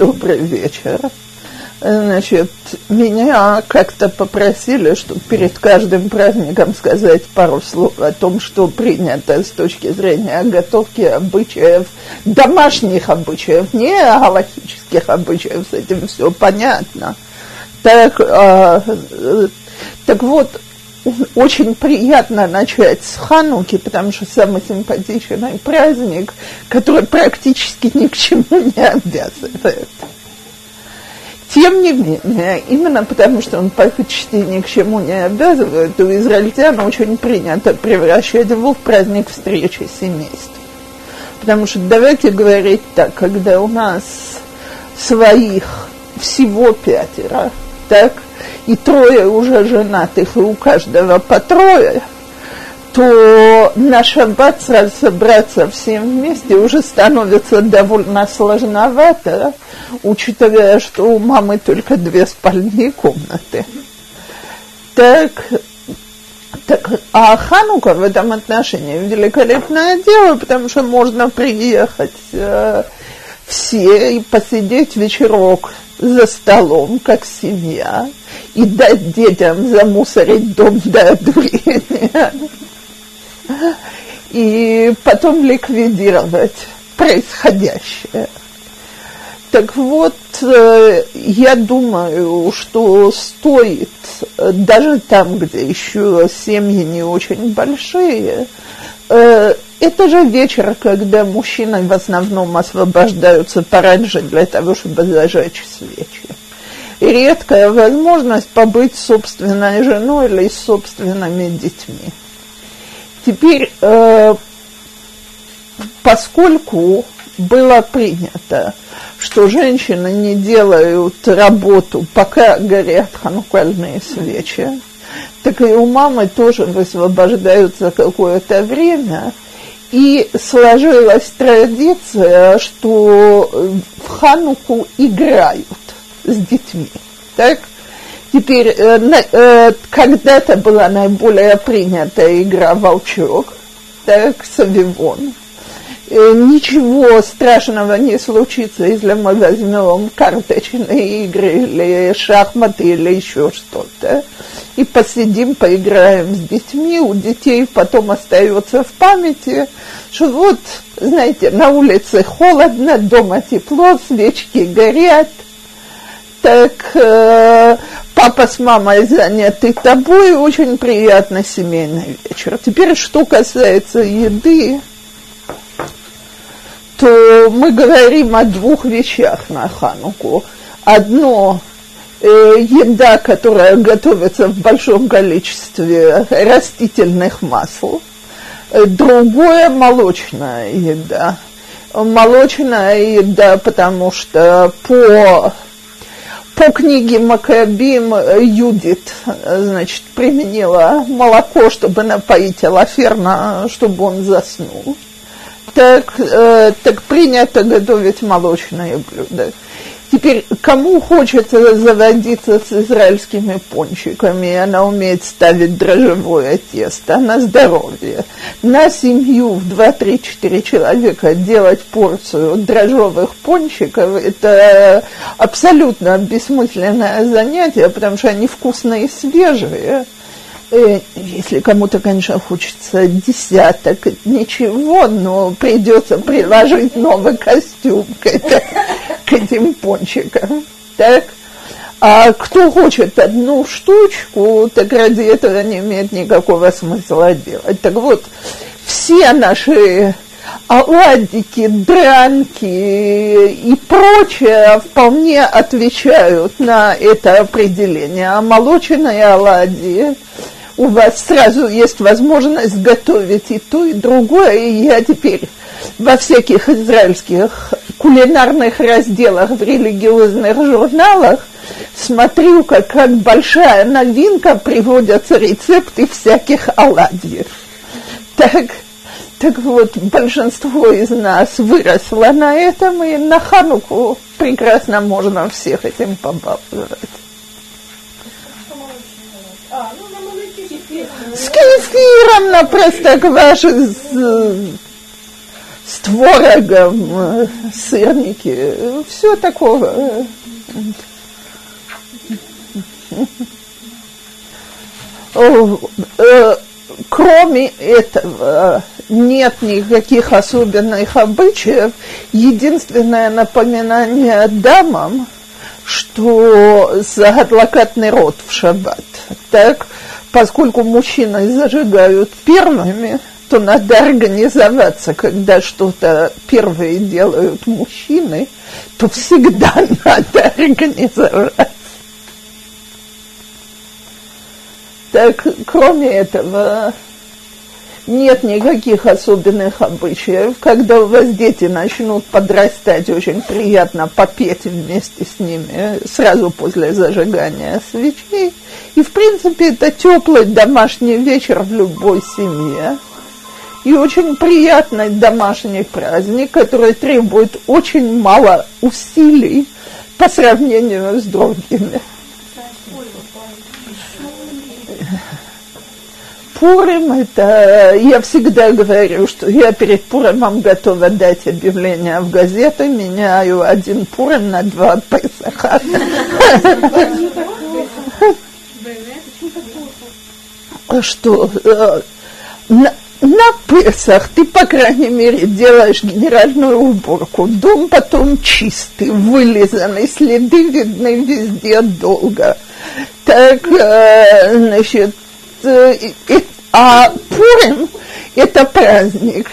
добрый вечер. Значит, меня как-то попросили, чтобы перед каждым праздником сказать пару слов о том, что принято с точки зрения готовки обычаев, домашних обычаев, не галактических обычаев, с этим все понятно. Так, э, так вот, очень приятно начать с Хануки, потому что самый симпатичный праздник, который практически ни к чему не обязывает. Тем не менее, именно потому что он почти ни к чему не обязывает, у израильтян очень принято превращать его в праздник встречи семейств. Потому что давайте говорить так, когда у нас своих всего пятеро, так, и трое уже женатых, и у каждого по трое, то на шаббат собраться всем вместе уже становится довольно сложновато, учитывая, что у мамы только две спальные комнаты. Так, так, а Ханука в этом отношении великолепное дело, потому что можно приехать э, все и посидеть вечерок за столом, как семья, и дать детям замусорить дом до одурения и потом ликвидировать происходящее. Так вот, э, я думаю, что стоит, э, даже там, где еще семьи не очень большие, э, это же вечер, когда мужчины в основном освобождаются пораньше для того, чтобы зажечь свечи. И редкая возможность побыть собственной женой или с собственными детьми. Теперь, э, поскольку было принято, что женщины не делают работу, пока горят ханукальные свечи, так и у мамы тоже высвобождаются какое-то время, и сложилась традиция, что в Хануку играют с детьми. Так? Теперь, э, э, когда-то была наиболее принятая игра «Волчок», так, «Савивон». Э, ничего страшного не случится, если мы возьмем карточные игры или шахматы или еще что-то. И посидим, поиграем с детьми. У детей потом остается в памяти, что вот, знаете, на улице холодно, дома тепло, свечки горят. Так э, папа с мамой заняты тобой, очень приятный семейный вечер. Теперь, что касается еды, то мы говорим о двух вещах на Хануку. Одно э, еда, которая готовится в большом количестве растительных масел, э, другое молочная еда. Молочная еда, потому что по по книге Макабим э, Юдит, э, значит, применила молоко, чтобы напоить Алаферна, чтобы он заснул. Так, э, так принято готовить молочные блюда. Теперь, кому хочется заводиться с израильскими пончиками, она умеет ставить дрожжевое тесто на здоровье. На семью в 2-3-4 человека делать порцию дрожжевых пончиков – это абсолютно бессмысленное занятие, потому что они вкусные и свежие. Э, если кому-то, конечно, хочется десяток, ничего, но придется приложить новый костюм к, это, к этим пончикам. Так? А кто хочет одну штучку, так ради этого не имеет никакого смысла делать. Так вот, все наши оладики, дранки и прочее вполне отвечают на это определение. А молочные оладьи у вас сразу есть возможность готовить и то, и другое. И я теперь во всяких израильских кулинарных разделах в религиозных журналах смотрю, как, как большая новинка приводятся рецепты всяких оладьев. Так, так вот, большинство из нас выросло на этом, и на Хануку прекрасно можно всех этим побаловать. С кефиром на простокваше, с, с творогом, сырники, все такого. Кроме этого, нет никаких особенных обычаев. Единственное напоминание дамам, что загадлакатный рот в шаббат. Так, поскольку мужчины зажигают первыми, то надо организоваться, когда что-то первые делают мужчины, то всегда надо организоваться. Так, кроме этого, нет никаких особенных обычаев. Когда у вас дети начнут подрастать, очень приятно попеть вместе с ними сразу после зажигания свечей. И, в принципе, это теплый домашний вечер в любой семье. И очень приятный домашний праздник, который требует очень мало усилий по сравнению с другими. Пурим, это я всегда говорю, что я перед Пуримом готова дать объявление в газету, меняю один Пурим на два Песаха. Что э, на, на Песах ты, по крайней мере, делаешь генеральную уборку. Дом потом чистый, вылизанный, следы видны везде долго. Так, э, значит, а Пурим – это праздник.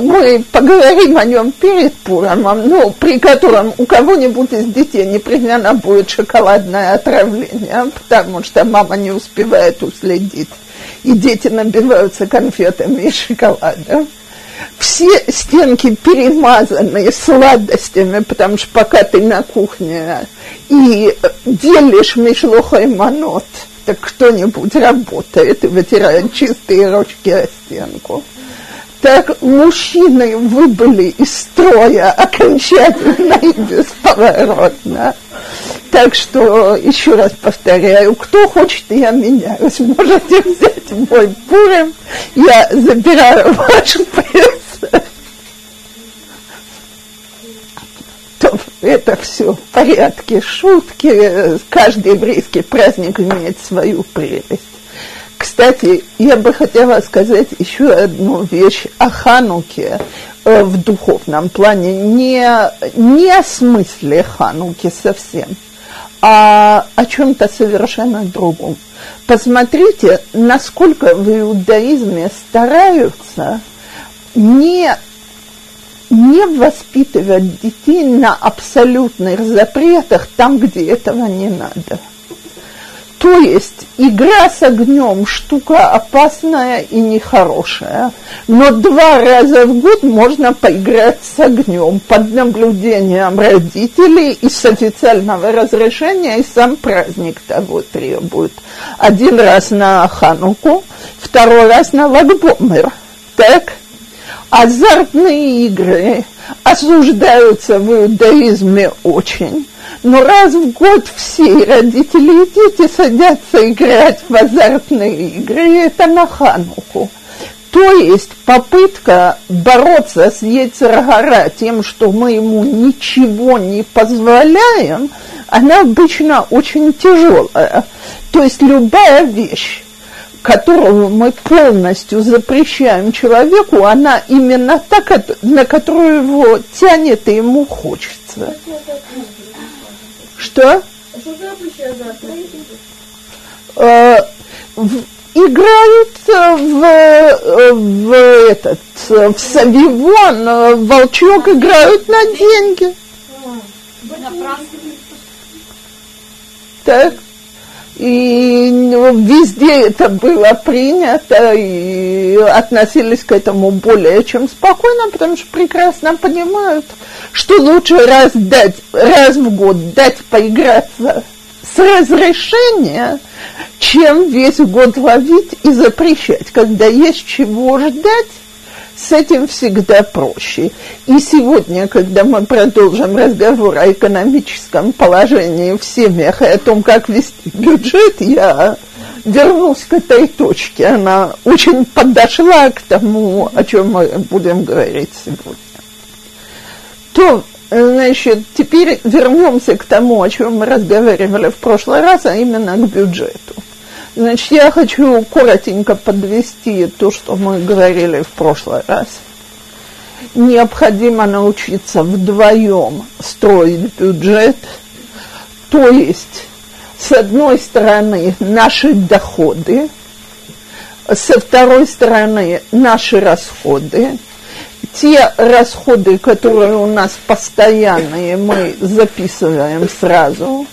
Мы поговорим о нем перед Пуримом, ну, при котором у кого-нибудь из детей непременно будет шоколадное отравление, потому что мама не успевает уследить, и дети набиваются конфетами и шоколадом. Все стенки перемазаны сладостями, потому что пока ты на кухне и делишь мишлохой манот – так кто-нибудь работает и вытирает чистые ручки о стенку. Так мужчины выбыли из строя окончательно и бесповоротно. Так что, еще раз повторяю, кто хочет, я меняюсь. Можете взять мой пурим, я забираю ваш пресс это все в порядке, шутки. Каждый еврейский праздник имеет свою прелесть. Кстати, я бы хотела сказать еще одну вещь о Хануке э, в духовном плане, не, не о смысле Хануки совсем, а о чем-то совершенно другом. Посмотрите, насколько в иудаизме стараются не не воспитывать детей на абсолютных запретах там, где этого не надо. То есть игра с огнем штука опасная и нехорошая, но два раза в год можно поиграть с огнем под наблюдением родителей и с официального разрешения, и сам праздник того требует. Один раз на Хануку, второй раз на Лагбомер. Так? Азартные игры осуждаются в иудаизме очень, но раз в год все родители и дети садятся играть в азартные игры, и это на Хануку. То есть попытка бороться с Ецергара тем, что мы ему ничего не позволяем, она обычно очень тяжелая. То есть любая вещь, которую мы полностью запрещаем человеку, она именно та, на которую его тянет и ему хочется. Что? Э, играют в, в этот в Савивон, волчок играют на деньги. Так и везде это было принято, и относились к этому более чем спокойно, потому что прекрасно понимают, что лучше раз дать, раз в год дать поиграться с разрешения, чем весь год ловить и запрещать, когда есть чего ждать, с этим всегда проще. И сегодня, когда мы продолжим разговор о экономическом положении в семьях и о том, как вести бюджет, я вернусь к этой точке. Она очень подошла к тому, о чем мы будем говорить сегодня. То, значит, теперь вернемся к тому, о чем мы разговаривали в прошлый раз, а именно к бюджету. Значит, я хочу коротенько подвести то, что мы говорили в прошлый раз. Необходимо научиться вдвоем строить бюджет, то есть с одной стороны наши доходы, со второй стороны наши расходы. Те расходы, которые у нас постоянные, мы записываем сразу.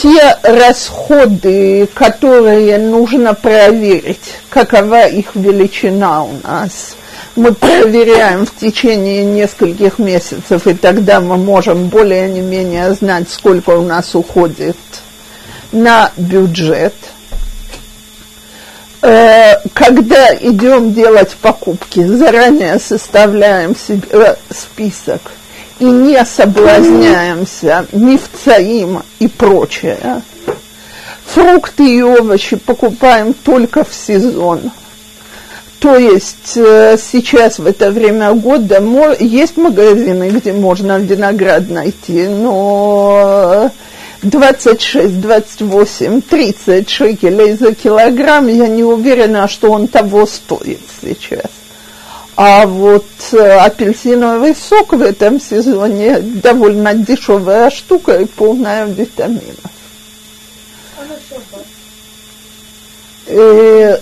Те расходы, которые нужно проверить, какова их величина у нас, мы проверяем в течение нескольких месяцев, и тогда мы можем более не менее знать, сколько у нас уходит на бюджет. Э, когда идем делать покупки, заранее составляем себе э, список и не соблазняемся мифцаим и прочее. Фрукты и овощи покупаем только в сезон. То есть э, сейчас в это время года есть магазины, где можно виноград найти, но 26, 28, 30 шекелей за килограмм, я не уверена, что он того стоит сейчас. А вот э, апельсиновый сок в этом сезоне довольно дешевая штука и полная витаминов. А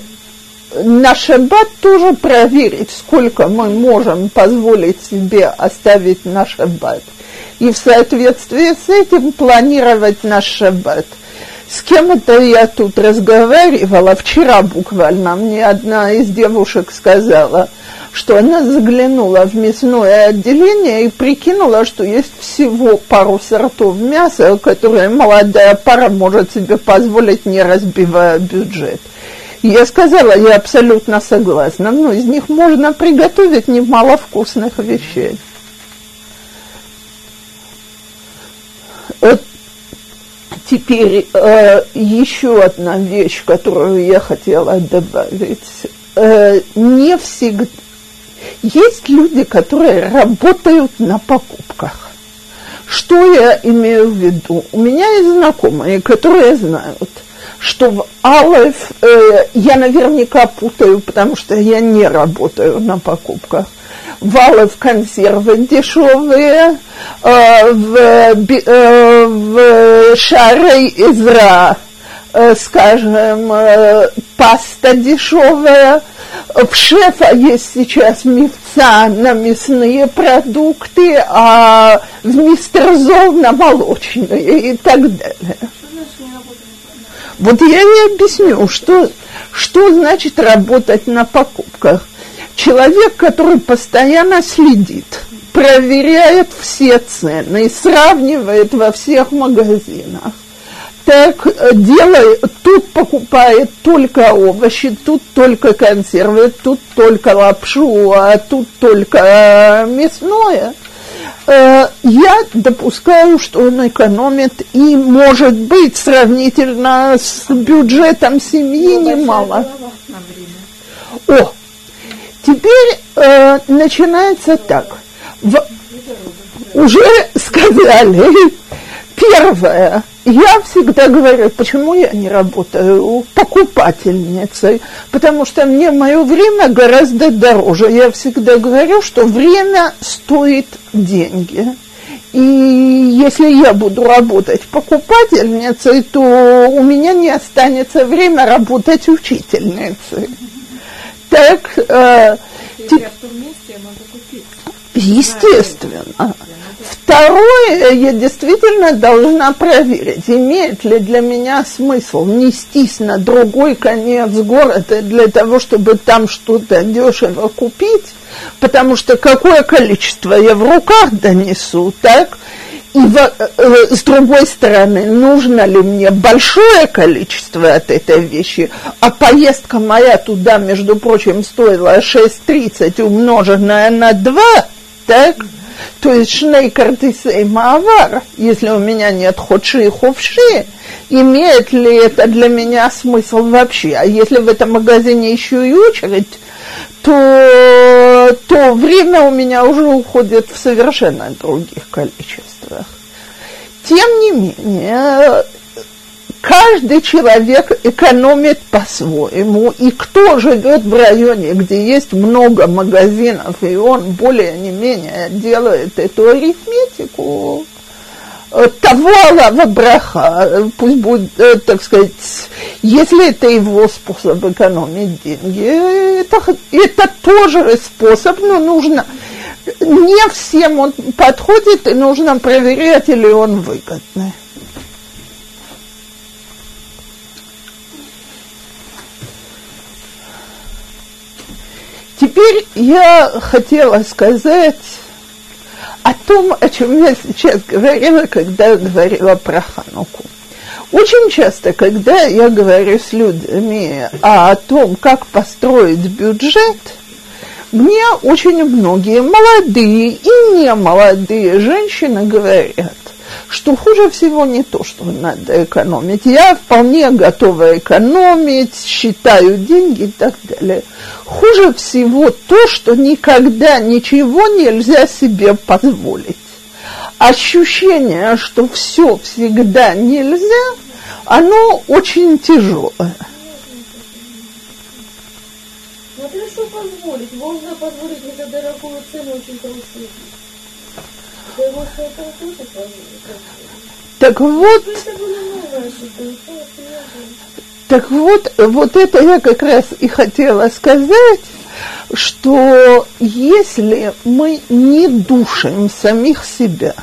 на шаббат тоже проверить, сколько мы можем позволить себе оставить на шаббат. И в соответствии с этим планировать наш шаббат. С кем это я тут разговаривала? Вчера буквально мне одна из девушек сказала, что она заглянула в мясное отделение и прикинула, что есть всего пару сортов мяса, которые молодая пара может себе позволить, не разбивая бюджет. Я сказала, я абсолютно согласна, но из них можно приготовить немало вкусных вещей. Теперь э, еще одна вещь, которую я хотела добавить. Э, не всегда... Есть люди, которые работают на покупках. Что я имею в виду? У меня есть знакомые, которые знают – что в Алеф э, я наверняка путаю, потому что я не работаю на покупках. В Алеф консервы дешевые, э, в, э, в Шарей Изра, э, скажем, паста дешевая. В Шефа есть сейчас мифца на мясные продукты, а в Мистер Зол на молочные и так далее. Вот я не объясню, что, что значит работать на покупках. Человек, который постоянно следит, проверяет все цены, сравнивает во всех магазинах. Так э, делает, тут покупает только овощи, тут только консервы, тут только лапшу, а тут только э, мясное – Э, я допускаю, что он экономит и, может быть, сравнительно с бюджетом семьи ну, немало. О, теперь э, начинается так. В, уже сказали, первое – я всегда говорю, почему я не работаю покупательницей, потому что мне мое время гораздо дороже. Я всегда говорю, что время стоит деньги. И если я буду работать покупательницей, то у меня не останется время работать учительницей. Так, э, те... Естественно. Второе, я действительно должна проверить, имеет ли для меня смысл нестись на другой конец города для того, чтобы там что-то дешево купить, потому что какое количество я в руках донесу, так? И в, э, с другой стороны, нужно ли мне большое количество от этой вещи, а поездка моя туда, между прочим, стоила 6,30 умноженная на 2, так? То есть шней картисей маавар, если у меня нет ходши и ховши, имеет ли это для меня смысл вообще? А если в этом магазине еще и очередь, то, то время у меня уже уходит в совершенно других количествах. Тем не менее, каждый человек экономит по-своему, и кто живет в районе, где есть много магазинов, и он более не менее делает эту арифметику, э, того Аллаха браха, пусть будет, э, так сказать, если это его способ экономить деньги, это, это тоже способ, но нужно, не всем он подходит, и нужно проверять, или он выгодный. Теперь я хотела сказать о том, о чем я сейчас говорила, когда говорила про Хануку. Очень часто, когда я говорю с людьми о том, как построить бюджет, мне очень многие молодые и не молодые женщины говорят, что хуже всего не то, что надо экономить. Я вполне готова экономить, считаю деньги и так далее. Хуже всего то, что никогда ничего нельзя себе позволить. Ощущение, что все всегда нельзя, оно очень тяжелое. Ну, хорошо позволить. Можно позволить не за дорогую цену очень красивую. Так вот, так вот, вот это я как раз и хотела сказать, что если мы не душим самих себя,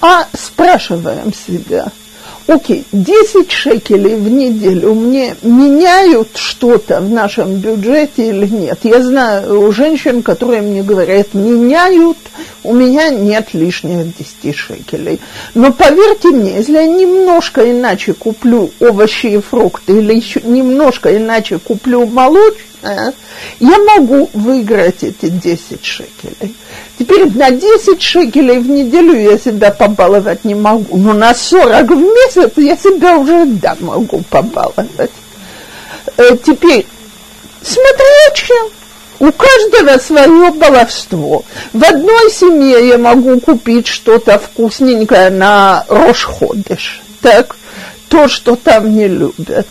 а спрашиваем себя – окей, 10 шекелей в неделю мне меняют что-то в нашем бюджете или нет? Я знаю женщин, которые мне говорят, меняют, у меня нет лишних 10 шекелей. Но поверьте мне, если я немножко иначе куплю овощи и фрукты или еще немножко иначе куплю молочное, я могу выиграть эти 10 шекелей. Теперь на 10 шекелей в неделю я себя побаловать не могу, но на 40 в месяц я себя уже да могу побаловать. Э, теперь, смотря чем. У каждого свое баловство. В одной семье я могу купить что-то вкусненькое на Рошходыш, так, то, что там не любят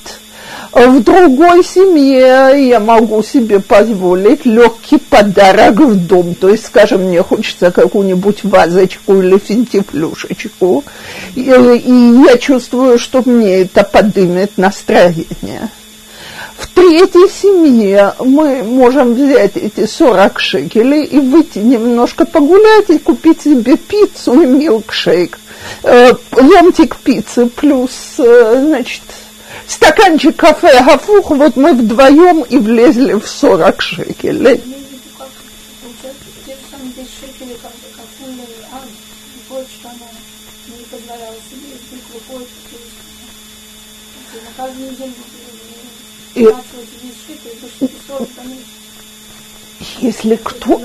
в другой семье я могу себе позволить легкий подарок в дом. То есть, скажем, мне хочется какую-нибудь вазочку или финтифлюшечку. И, и я чувствую, что мне это поднимет настроение. В третьей семье мы можем взять эти 40 шекелей и выйти немножко погулять и купить себе пиццу и милкшейк. Э, ломтик пиццы плюс, э, значит, стаканчик кафе Гафух, вот мы вдвоем и влезли в 40 шекелей. И, если кто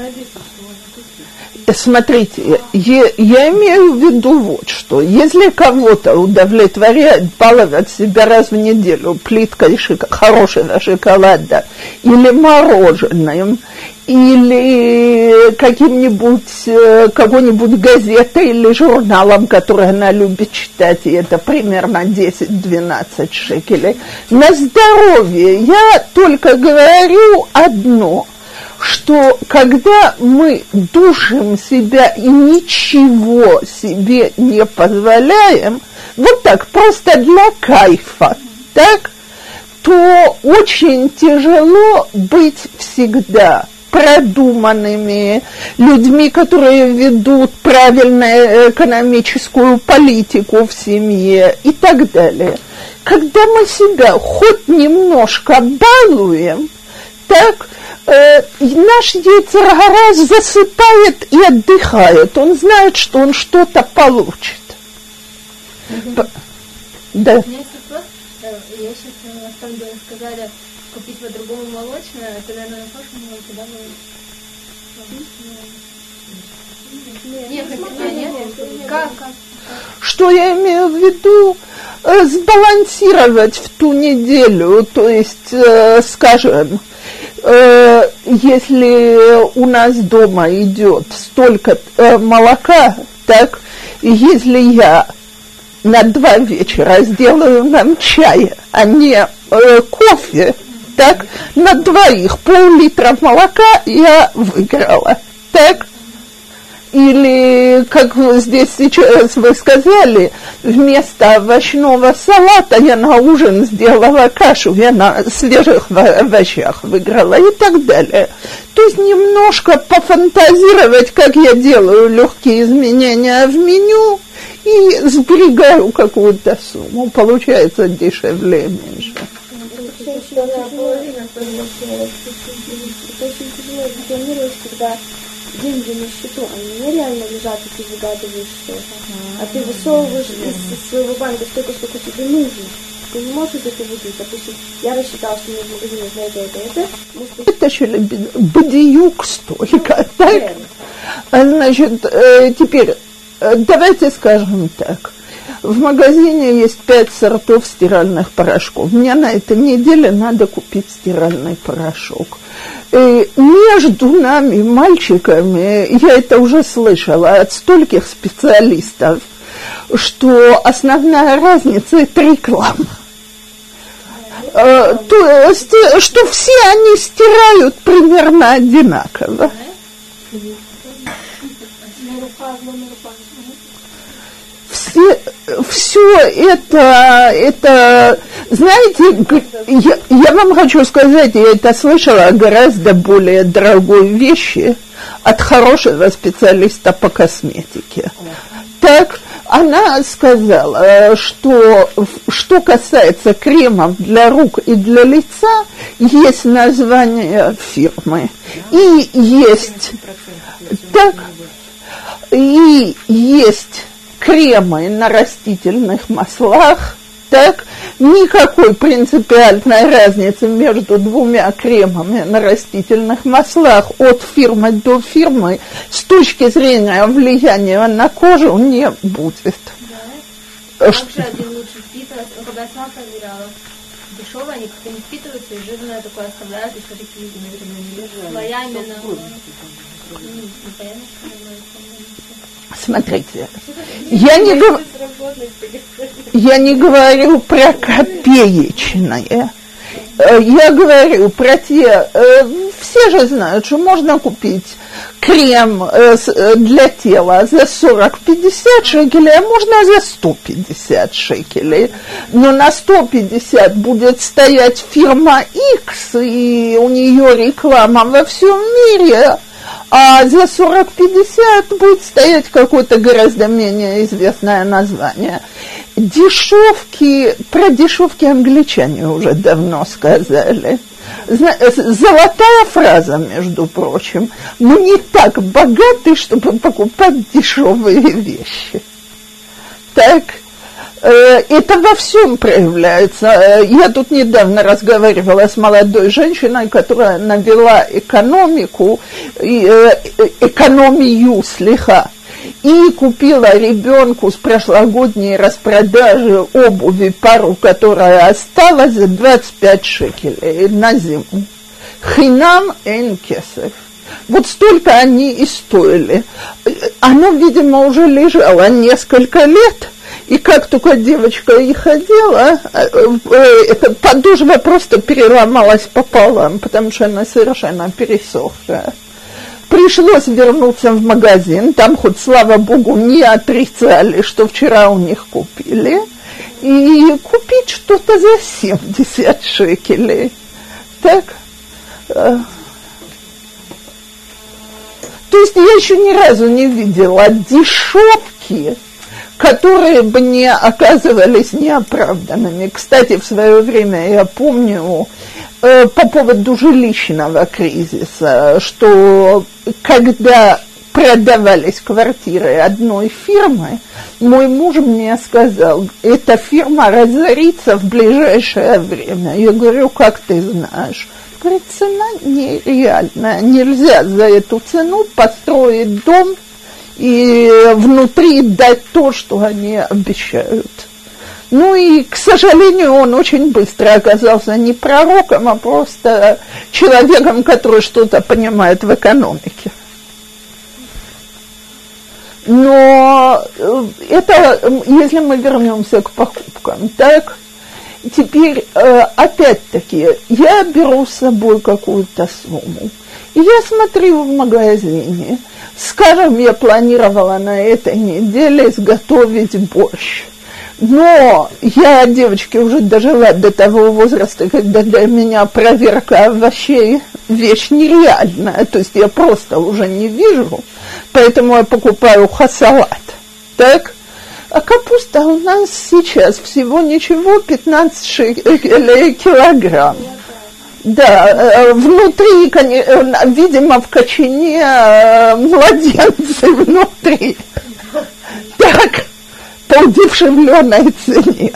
смотрите, я, я имею в виду вот что. Если кого-то удовлетворяет баловать себя раз в неделю плиткой шик, хорошего шоколада или мороженым, или каким-нибудь, э, какой-нибудь газетой или журналом, который она любит читать, и это примерно 10-12 шекелей. На здоровье я только говорю одно – что когда мы душим себя и ничего себе не позволяем, вот так, просто для кайфа, так, то очень тяжело быть всегда продуманными, людьми, которые ведут правильную экономическую политику в семье и так далее. Когда мы себя хоть немножко балуем, так э, наш Ецергара засыпает и отдыхает. Он знает, что он что-то получит. Угу. Да. У меня есть вопрос. Я сейчас э, на самом деле сказали купить по-другому молочное, а когда на прошлом было, куда мы Нет, нет, нет. Как? Что я имею в виду? Э, Сбалансировать в ту неделю, то есть, э, скажем, э, если у нас дома идет столько э, молока, так, если я на два вечера сделаю нам чай, а не э, кофе, так, на двоих пол-литра молока я выиграла, так. Или, как здесь сейчас вы сказали, вместо овощного салата я на ужин сделала кашу, я на свежих овощах выиграла и так далее. То есть немножко пофантазировать, как я делаю легкие изменения в меню и сберегаю какую-то сумму. Получается дешевле и меньше. когда деньги на счету, они нереально лежат, и ты выгадываешь что-то. А ты высовываешь из своего банка столько, сколько тебе нужно. Ты не можешь этого выйти. Допустим, я рассчитала, что мне в магазине за это, это, это. Может, Вытащили бадиюк столько, так? А Значит, э, теперь, э, давайте скажем так. В магазине есть пять сортов стиральных порошков. Мне на этой неделе надо купить стиральный порошок. И между нами, мальчиками, я это уже слышала от стольких специалистов, что основная разница – это реклама. Э, То есть, э, что все они стирают примерно одинаково. Все, все это, это, знаете, я, я вам хочу сказать, я это слышала гораздо более дорогой вещи от хорошего специалиста по косметике. Так, она сказала, что что касается кремов для рук и для лица, есть название фирмы. И есть, так, и есть кремы на растительных маслах, так, никакой принципиальной разницы между двумя кремами на растительных маслах от фирмы до фирмы с точки зрения влияния на кожу не будет. Как Ш- же один лучше впитывается? Ну, когда я сама проверяла, дешевые они как-то не впитываются, и жирное такое оставляют еще такие наверное, слоями на... Ну, непонятно, что оно это. Смотрите, я не, гов- я не говорю про копеечное. Э, Я говорю про те, э, все же знают, что можно купить крем э, для тела за 40-50 шекелей, а можно за 150 шекелей. Но на 150 будет стоять фирма X, и у нее реклама во всем мире, а за 40-50 будет стоять какое-то гораздо менее известное название. Дешевки, про дешевки англичане уже давно сказали. Э, Золотая фраза, между прочим. Мы не так богаты, чтобы покупать дешевые вещи. Так, это во всем проявляется. Э, Я тут недавно разговаривала с молодой женщиной, которая навела экономику, э, э, экономию слегка, и купила ребенку с прошлогодней распродажи обуви пару, которая осталась за 25 шекелей на зиму. Хинам эн кесов. Вот столько они и стоили. Э, Оно, видимо, уже лежало несколько лет, и как только девочка и ходила, э, э, эта подошва просто переломалась пополам, потому что она совершенно пересохшая. Пришлось вернуться в магазин, там хоть, слава богу, не отрицали, что вчера у них купили, и купить что-то за 70 шекелей. Так, э, то есть я еще ни разу не видела дешевки, которые бы не оказывались неоправданными. Кстати, в свое время я помню э, по поводу жилищного кризиса, что когда продавались квартиры одной фирмы, мой муж мне сказал, эта фирма разорится в ближайшее время. Я говорю, как ты знаешь? Говорит, цена нереальная. Нельзя за эту цену построить дом и внутри дать то, что они обещают. Ну и, к сожалению, он очень быстро оказался не пророком, а просто человеком, который что-то понимает в экономике. Но э, это, если мы вернемся к покупкам, так, теперь, э, опять-таки, я беру с собой какую-то сумму, и я смотрю в магазине, скажем, я планировала на этой неделе изготовить борщ – но я, девочки, уже дожила до того возраста, когда для меня проверка овощей вещь нереальная. То есть я просто уже не вижу, поэтому я покупаю хасалат. Так? А капуста у нас сейчас всего ничего 15 шекелей килограмм. Да, э, внутри, э, видимо, в кочине э, младенцы внутри. Так, по удешевленной цене.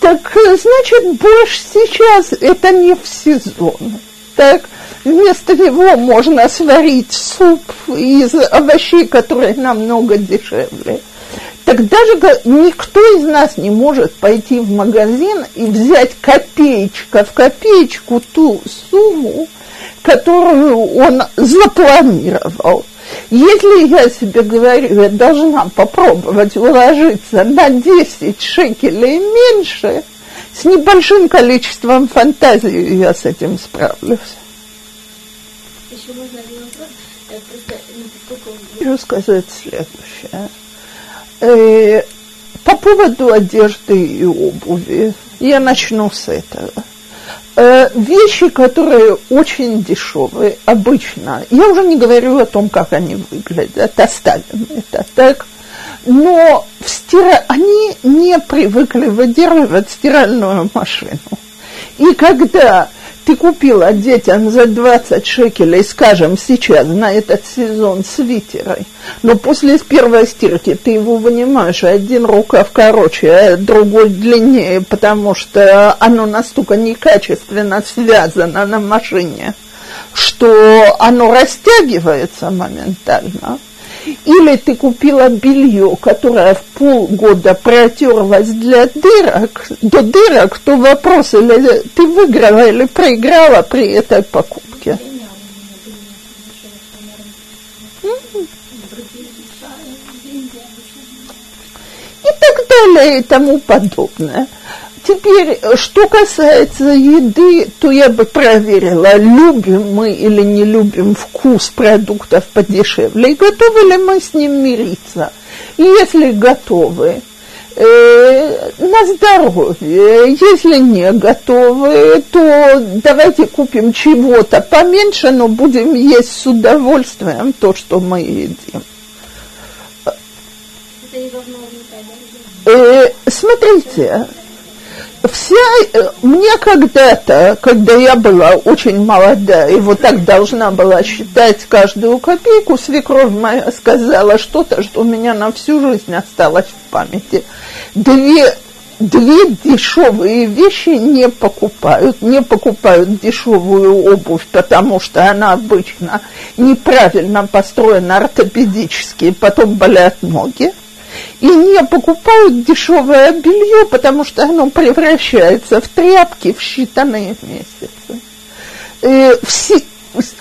Так, значит, борщ сейчас это не в сезон. Так, вместо него можно сварить суп из овощей, которые намного дешевле. Так даже никто из нас не может пойти в магазин и взять копеечка в копеечку ту сумму, которую он запланировал. Если я себе говорю, я должна попробовать уложиться на 10 шекелей меньше, с небольшим количеством фантазии я с этим справлюсь. Еще можно один вопрос? Просто, ну, поскольку... Хочу сказать следующее. Э, по поводу одежды и обуви, я начну с этого. Э, вещи, которые очень дешевые, обычно, я уже не говорю о том, как они выглядят, оставим это так, но в стира... они не привыкли выдерживать стиральную машину. И когда ты купила детям за 20 шекелей, скажем, сейчас на этот сезон свитеры, но после первой стирки ты его вынимаешь, один рукав короче, а другой длиннее, потому что оно настолько некачественно связано на машине, что оно растягивается моментально – или ты купила белье, которое в полгода протерлось для дырок, до дырок, то вопрос, или ты выиграла или проиграла при этой покупке. И так далее и тому подобное. Теперь, что касается еды, то я бы проверила, любим мы или не любим вкус продуктов подешевле, и готовы ли мы с ним мириться. И если готовы, э, на здоровье. Если не готовы, то давайте купим чего-то поменьше, но будем есть с удовольствием то, что мы едим. Э, смотрите, вся, э, мне когда-то, когда я была очень молодая, и вот так должна была считать каждую копейку, свекровь моя сказала что-то, что у меня на всю жизнь осталось в памяти. Две, две дешевые вещи не покупают, не покупают дешевую обувь, потому что она обычно неправильно построена ортопедически, потом болят ноги и не покупают дешевое белье, потому что оно превращается в тряпки в считанные месяцы. И все,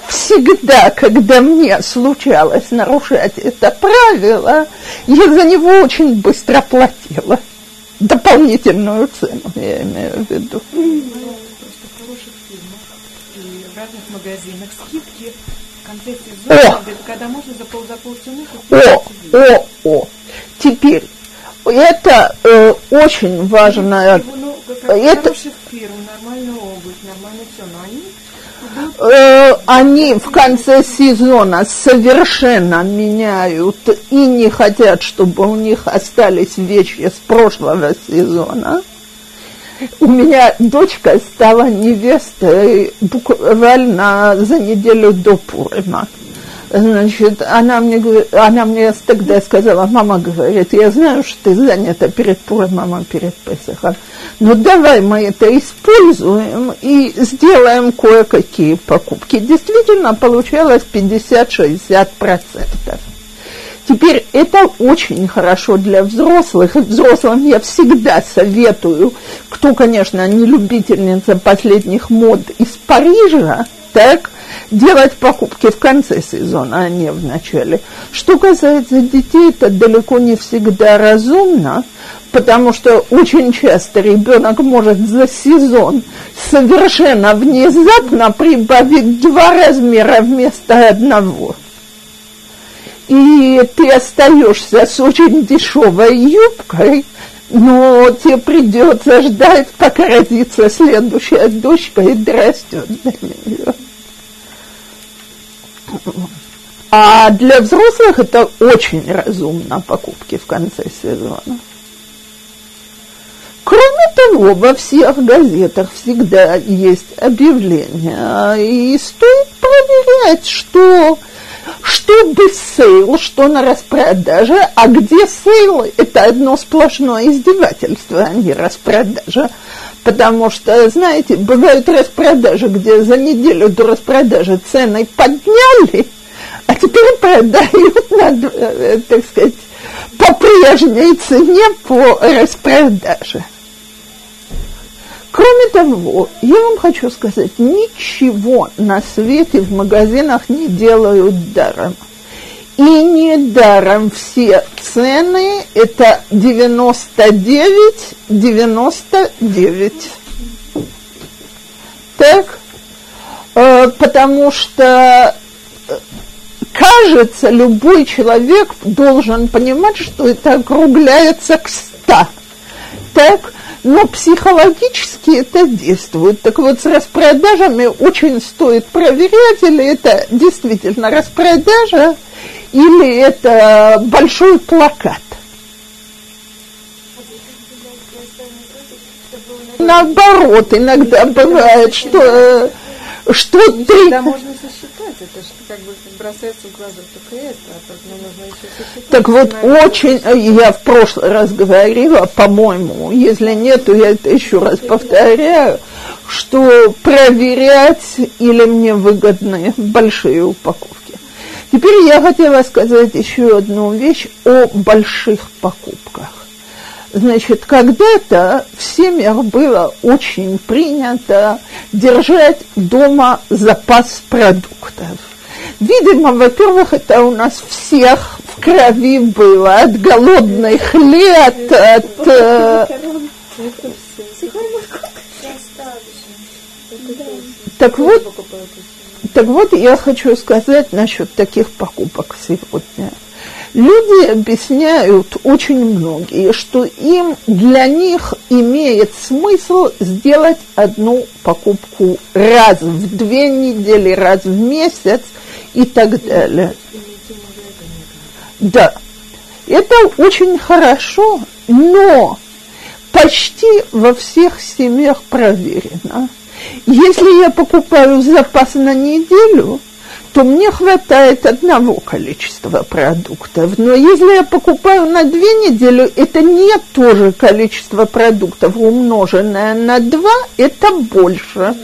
всегда, когда мне случалось нарушать это правило, я за него очень быстро платила. Дополнительную цену, я имею в виду. Просто в хороших фильмах и в разных магазинах скидки в конце сезона, когда можно за, пол, за полцены. О, о, о. Теперь, это э, очень важно. Ну, это, фирм, нормальная обувь, нормально все, но они э, они в конце сезона совершенно меняют и не хотят, чтобы у них остались вещи с прошлого сезона. У меня дочка стала невестой буквально за неделю до Пурима. Значит, она мне, она мне тогда сказала, мама говорит, я знаю, что ты занята перед Пуром, мама перед Песохом, но давай мы это используем и сделаем кое-какие покупки. Действительно, получалось 50-60%. Теперь это очень хорошо для взрослых, взрослым я всегда советую, кто, конечно, не любительница последних мод из Парижа, так, делать покупки в конце сезона, а не в начале. Что касается детей, это далеко не всегда разумно, потому что очень часто ребенок может за сезон совершенно внезапно прибавить два размера вместо одного. И ты остаешься с очень дешевой юбкой, но тебе придется ждать, пока родится следующая дочка и дорастет до нее. А для взрослых это очень разумно покупки в конце сезона. Кроме того, во всех газетах всегда есть объявления, и стоит проверять, что, что без sale, что на распродаже, а где sale, это одно сплошное издевательство, а не распродажа. Потому что, знаете, бывают распродажи, где за неделю до распродажи цены подняли, а теперь продают, на, э, так сказать, по прежней цене по распродаже. Кроме того, я вам хочу сказать, ничего на свете в магазинах не делают даром. И не даром все цены это 99, 99. Так? Э, потому что э, кажется, любой человек должен понимать, что это округляется к 100. Так? Но психологически это действует. Так вот, с распродажами очень стоит проверять, или это действительно распродажа, или это большой плакат. Наоборот, иногда бывает, что, что ты... можно сосчитать, это же как бы бросается в глаза только это, а так нужно еще сосчитать. Так вот, очень, я в прошлый раз говорила, по-моему, если нет, то я это еще раз повторяю, что проверять или мне выгодны большие упаковки. Теперь я хотела сказать еще одну вещь о больших покупках. Значит, когда-то в семьях было очень принято держать дома запас продуктов. Видимо, во-первых, это у нас всех в крови было от голодных лет, от... Э, так вот, так вот, я хочу сказать насчет таких покупок сегодня. Люди объясняют очень многие, что им для них имеет смысл сделать одну покупку раз в две недели, раз в месяц и так далее. Да, это очень хорошо, но почти во всех семьях проверено. Если я покупаю запас на неделю – то мне хватает одного количества продуктов. Но если я покупаю на две недели, это не то же количество продуктов, умноженное на два, это больше.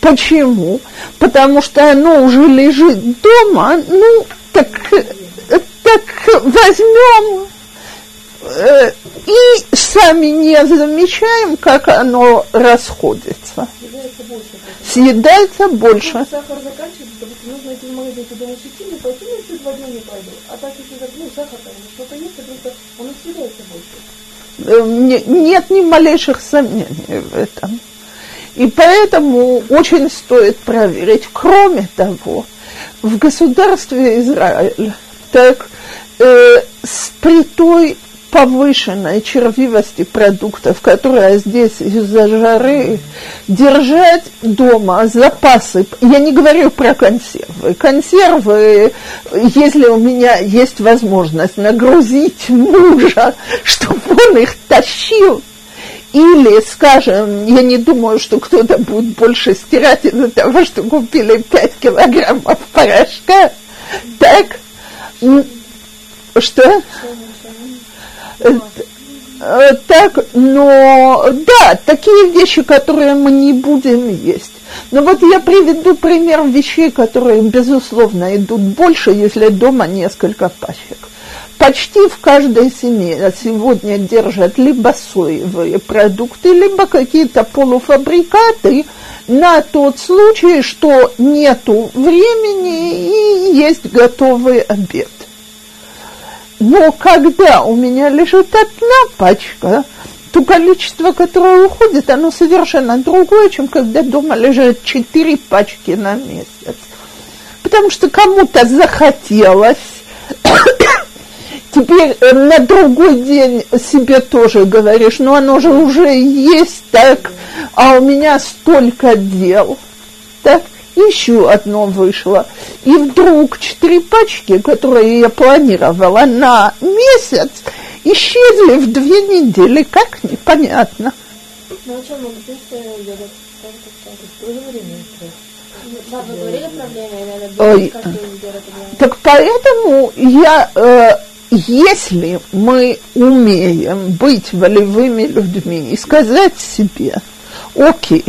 Почему? Потому что оно уже лежит дома, ну, так, так возьмем и сами не замечаем, как оно расходится. Съедается больше. Сахар заканчивается, допустим, нужно идти в магазин, туда не щетину, пойти, ну, еще два дня не пойду. А так, если ну, сахар там, что-то есть, то просто он съедается больше. Нет ни малейших сомнений в этом. И поэтому очень стоит проверить. Кроме того, в государстве Израиль так, э, с при той повышенной червивости продуктов, которая здесь из-за жары, держать дома запасы. Я не говорю про консервы. Консервы, если у меня есть возможность нагрузить мужа, чтобы он их тащил, или, скажем, я не думаю, что кто-то будет больше стирать из-за того, что купили 5 килограммов порошка, так, что? Э, так, но да, такие вещи, которые мы не будем есть. Но вот я приведу пример вещей, которые, безусловно, идут больше, если дома несколько пачек. Почти в каждой семье сегодня держат либо соевые продукты, либо какие-то полуфабрикаты на тот случай, что нету времени и есть готовый обед. Но когда у меня лежит одна пачка, то количество, которое уходит, оно совершенно другое, чем когда дома лежат четыре пачки на месяц. Потому что кому-то захотелось, теперь э, на другой день себе тоже говоришь, ну оно же уже есть так, а у меня столько дел. Так, еще одно вышло. И вдруг четыре пачки, которые я планировала на месяц, исчезли в две недели, как непонятно. Ну, о чем Ой, так поэтому я, э, если мы умеем быть волевыми людьми и сказать себе, окей,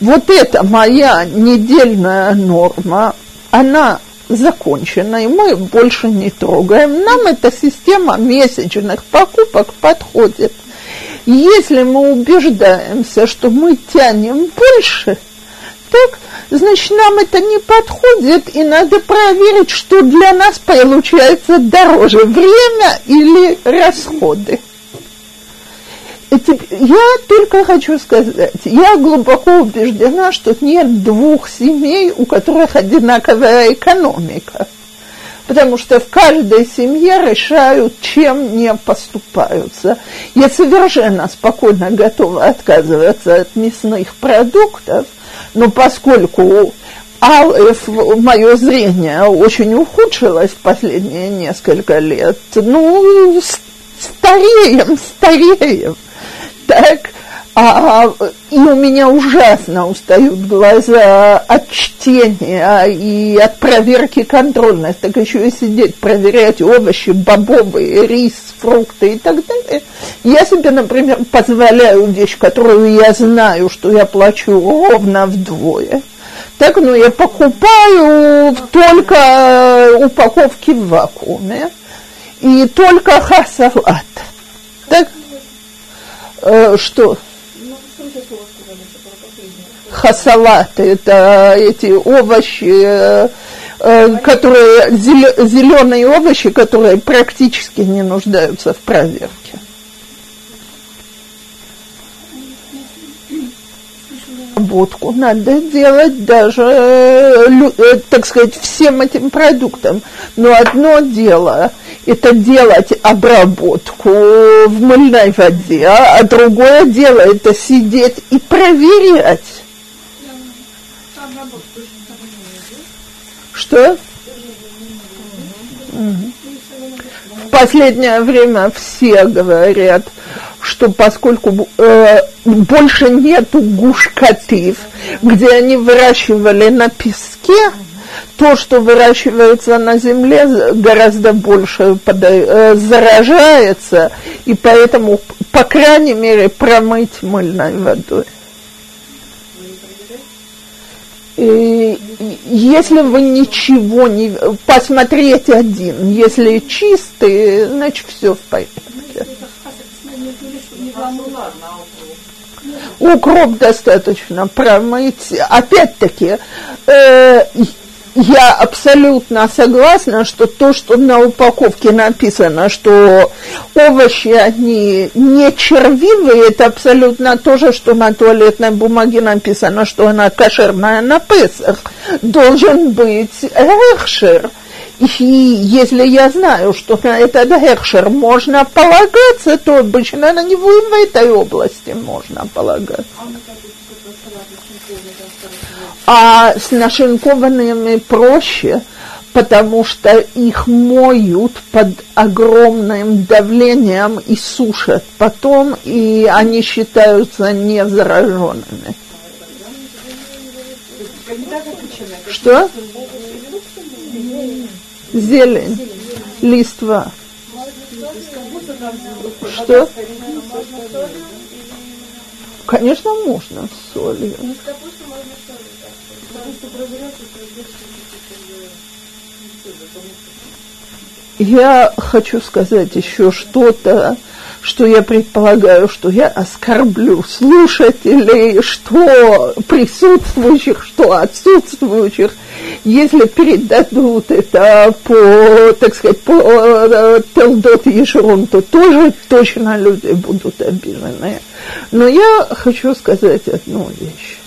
вот это моя недельная норма, она закончена, и мы больше не трогаем. Нам эта система месячных покупок подходит. Если мы убеждаемся, что мы тянем больше, так, значит, нам это не подходит, и надо проверить, что для нас получается дороже, время или расходы. Я только хочу сказать, я глубоко убеждена, что нет двух семей, у которых одинаковая экономика. Потому что в каждой семье решают, чем не поступаются. Я совершенно спокойно готова отказываться от мясных продуктов, но поскольку Алф, мое зрение очень ухудшилось в последние несколько лет, ну, стареем, стареем так, а, и у меня ужасно устают глаза от чтения и от проверки контрольных, так еще и сидеть, проверять овощи, бобовые, рис, фрукты и так далее. Я себе, например, позволяю вещь, которую я знаю, что я плачу ровно вдвое. Так, ну, я покупаю только упаковки в вакууме и только хасалат. Так, Э, что? Хасалат – это эти овощи, э, э, которые, зеленые овощи, которые практически не нуждаются в проверке. Обработку надо делать даже, э, э, так сказать, всем этим продуктам. Но одно дело – это делать обработку в мыльной воде, а другое дело – это сидеть и проверять. Что? В последнее время все говорят – что поскольку э, больше нету гушкатив, где они выращивали на песке, то, что выращивается на земле, гораздо больше подай, э, заражается, и поэтому, по крайней мере, промыть мыльной водой. И если вы ничего не... Посмотреть один. Если чистый, значит, все в порядке. Укроп достаточно промыть. Опять-таки, э, я абсолютно согласна, что то, что на упаковке написано, что овощи, они не червивые, это абсолютно то же, что на туалетной бумаге написано, что она кошерная на Песах. Должен быть эхшер. И если я знаю, что на этот гекшер можно полагаться, то обычно на него и в этой области можно полагаться. А с нашинкованными проще, потому что их моют под огромным давлением и сушат потом, и они считаются незараженными. Что? Зелень, листва. Что? Конечно, можно с солью. Я хочу сказать еще что-то, что я предполагаю, что я оскорблю слушателей, что присутствующих, что отсутствующих, если передадут это по, так сказать, по э, Телдот Ешерон, то тоже точно люди будут обижены. Но я хочу сказать одну вещь.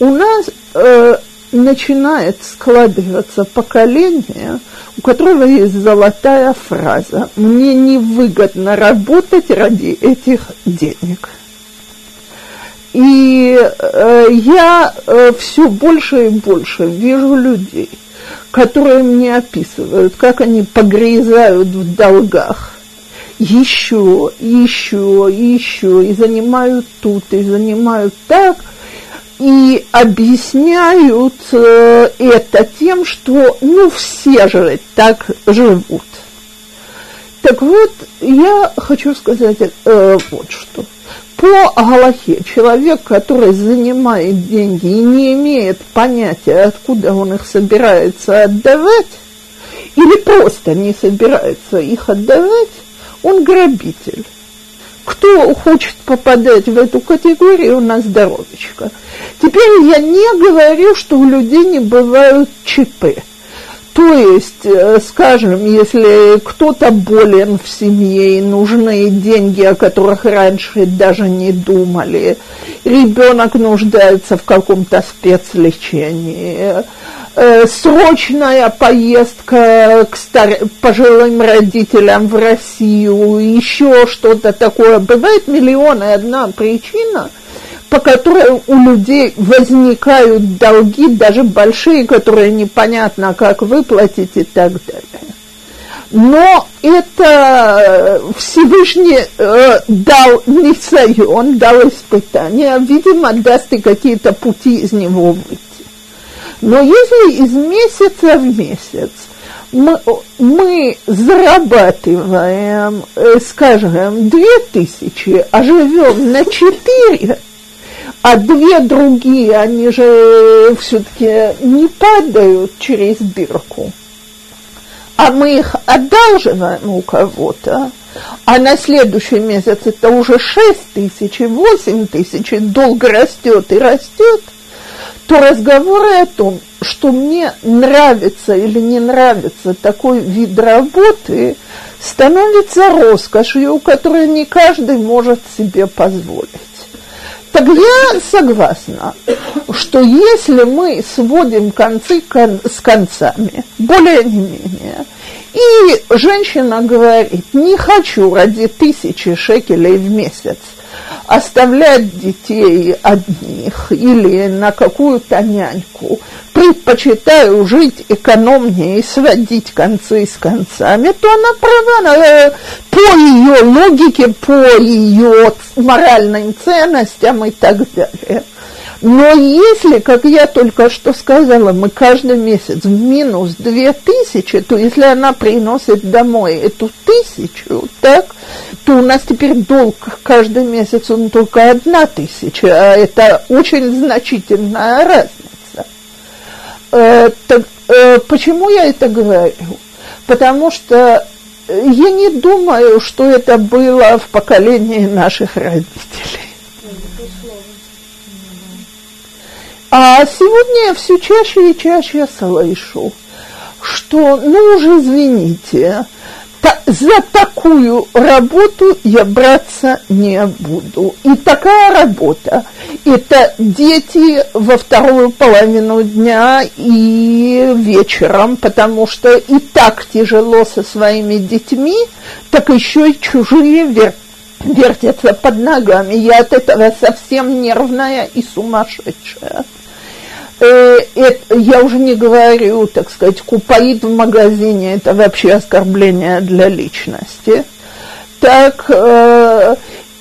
У нас э, начинает складываться поколение, у которого есть золотая фраза «Мне невыгодно работать ради этих денег». И э, я э, все больше и больше вижу людей, которые мне описывают, как они погрязают в долгах еще, еще, еще, и занимают тут, и занимают так – и объясняют это тем, что ну все же так живут. Так вот, я хочу сказать э, вот что. По Галахе человек, который занимает деньги и не имеет понятия, откуда он их собирается отдавать, или просто не собирается их отдавать, он грабитель. Кто хочет попадать в эту категорию, на здоровечко. Теперь я не говорю, что у людей не бывают ЧП. То есть, э, скажем, если кто-то болен в семье и нужны деньги, о которых раньше даже не думали, ребенок нуждается в каком-то спецлечении, э, срочная поездка к стар... пожилым родителям в Россию, еще что-то такое. Бывает миллион и одна причина – по которой у людей возникают долги, даже большие, которые непонятно как выплатить и так далее. Но это Всевышний э, дал он дал испытание, видимо, даст и какие-то пути из него выйти. Но если из месяца в месяц мы, мы зарабатываем, э, скажем, две тысячи, а живем на четыре, а две другие, они же все-таки не падают через дырку. А мы их одалживаем у кого-то, а на следующий месяц это уже 6 тысяч и 8 тысяч, и долг растет и растет, то разговоры о том, что мне нравится или не нравится такой вид работы, становится роскошью, которую не каждый может себе позволить. Так я согласна, что если мы сводим концы кон с концами, более не менее, и женщина говорит, не хочу ради тысячи шекелей в месяц оставлять детей одних или на какую-то няньку, предпочитаю жить экономнее и сводить концы с концами, то она права по ее логике, по ее моральным ценностям и так далее. Но если, как я только что сказала, мы каждый месяц в минус две тысячи, то если она приносит домой эту тысячу, так, то у нас теперь долг каждый месяц он только одна тысяча, а это очень значительная разница. Э, так, э, почему я это говорю? Потому что я не думаю, что это было в поколении наших родителей. А сегодня я все чаще и чаще слышу, что, ну уже извините, та, за такую работу я браться не буду. И такая работа – это дети во вторую половину дня и вечером, потому что и так тяжело со своими детьми, так еще и чужие вер, вертятся под ногами. Я от этого совсем нервная и сумасшедшая. Э, это, я уже не говорю, так сказать, купаид в магазине, это вообще оскорбление для личности. Так, э,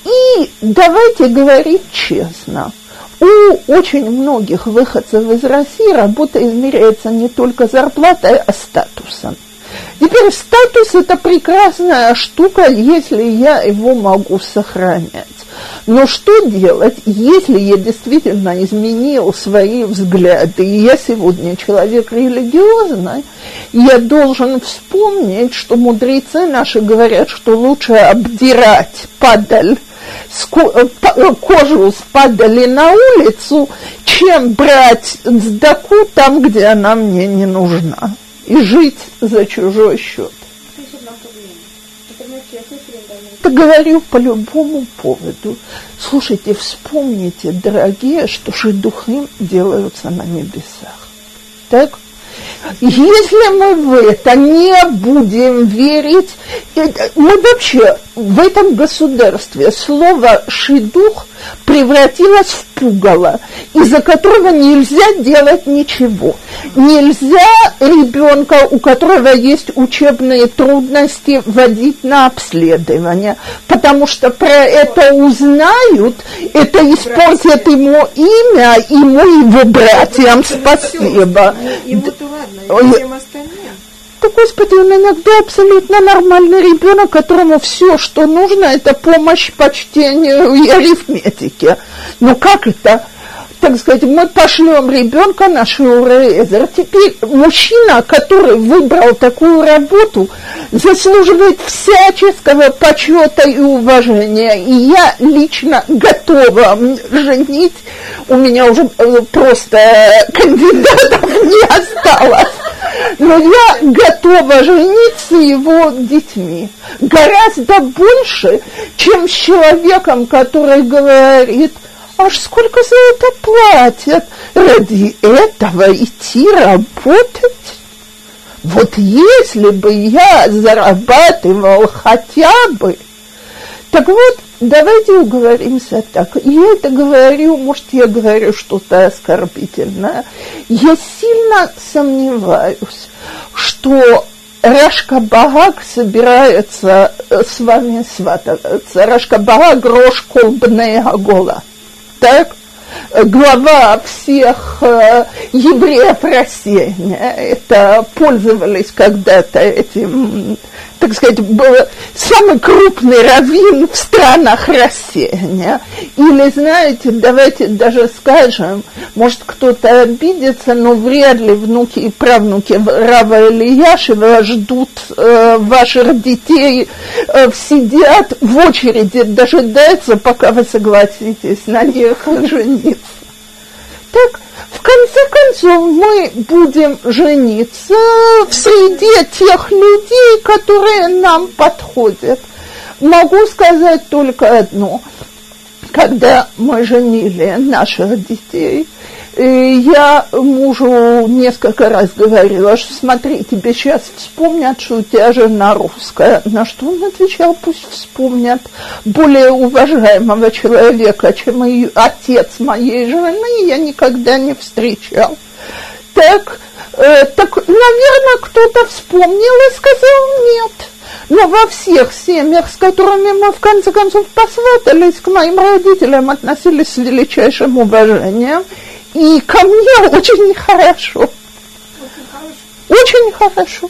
и давайте говорить честно. У очень многих выходцев из России работа измеряется не только зарплатой, а статусом. Теперь статус – это прекрасная штука, если я его могу сохранять. Но что делать, если я действительно изменил свои взгляды, и я сегодня человек религиозный, я должен вспомнить, что мудрецы наши говорят, что лучше обдирать падаль э, э, кожу с падали на улицу, чем брать сдаку там, где она мне не нужна, и жить за чужой счет. Это говорю по любому поводу. Слушайте, вспомните, дорогие, что шедухим делаются на небесах. Так? Если мы в это не будем верить, мы вообще в этом государстве слово «шидух» превратилось в пугало, из-за которого нельзя делать ничего. Нельзя ребенка, у которого есть учебные трудности, водить на обследование, потому что про это узнают, это испортит ему имя, ему его братьям. Спасибо. Ему-то ладно, всем остальным. Да, Господи, он иногда абсолютно нормальный ребенок, которому все, что нужно, это помощь по чтению и арифметике. Но как это? так сказать, мы пошлем ребенка на Шиуреэзер. Теперь мужчина, который выбрал такую работу, заслуживает всяческого почета и уважения. И я лично готова женить. У меня уже э, просто кандидатов не осталось. Но я готова жениться его детьми. Гораздо больше, чем с человеком, который говорит – аж сколько за это платят? Ради этого идти работать? Вот если бы я зарабатывал хотя бы, так вот, давайте уговоримся так. Я это говорю, может, я говорю что-то оскорбительное. Я сильно сомневаюсь, что Рашка Багак собирается с вами свататься. Рашка Багак грош колбная гола так, глава всех э, евреев России, это пользовались когда-то этим так сказать, самый крупный раввин в странах рассеяния. Или, знаете, давайте даже скажем, может кто-то обидится, но вряд ли внуки и правнуки Рава Ильяшева ждут э, ваших детей, э, сидят в очереди, дожидаются, пока вы согласитесь на них жениться. Так, в конце концов, мы будем жениться в среде тех людей, которые нам подходят. Могу сказать только одно. Когда мы женили наших детей, я мужу несколько раз говорила, что смотри, тебе сейчас вспомнят, что у тебя жена русская. На что он отвечал, пусть вспомнят более уважаемого человека, чем и отец моей жены, я никогда не встречал. Так, э, так, наверное, кто-то вспомнил и сказал нет. Но во всех семьях, с которыми мы в конце концов посватались, к моим родителям относились с величайшим уважением и ко мне очень хорошо. Очень хорошо.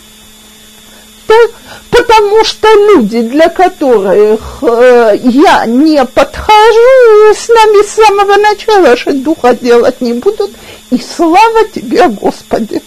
Так, потому что люди, для которых э, я не подхожу, с нами с самого начала духа делать не будут. И слава тебе, Господи!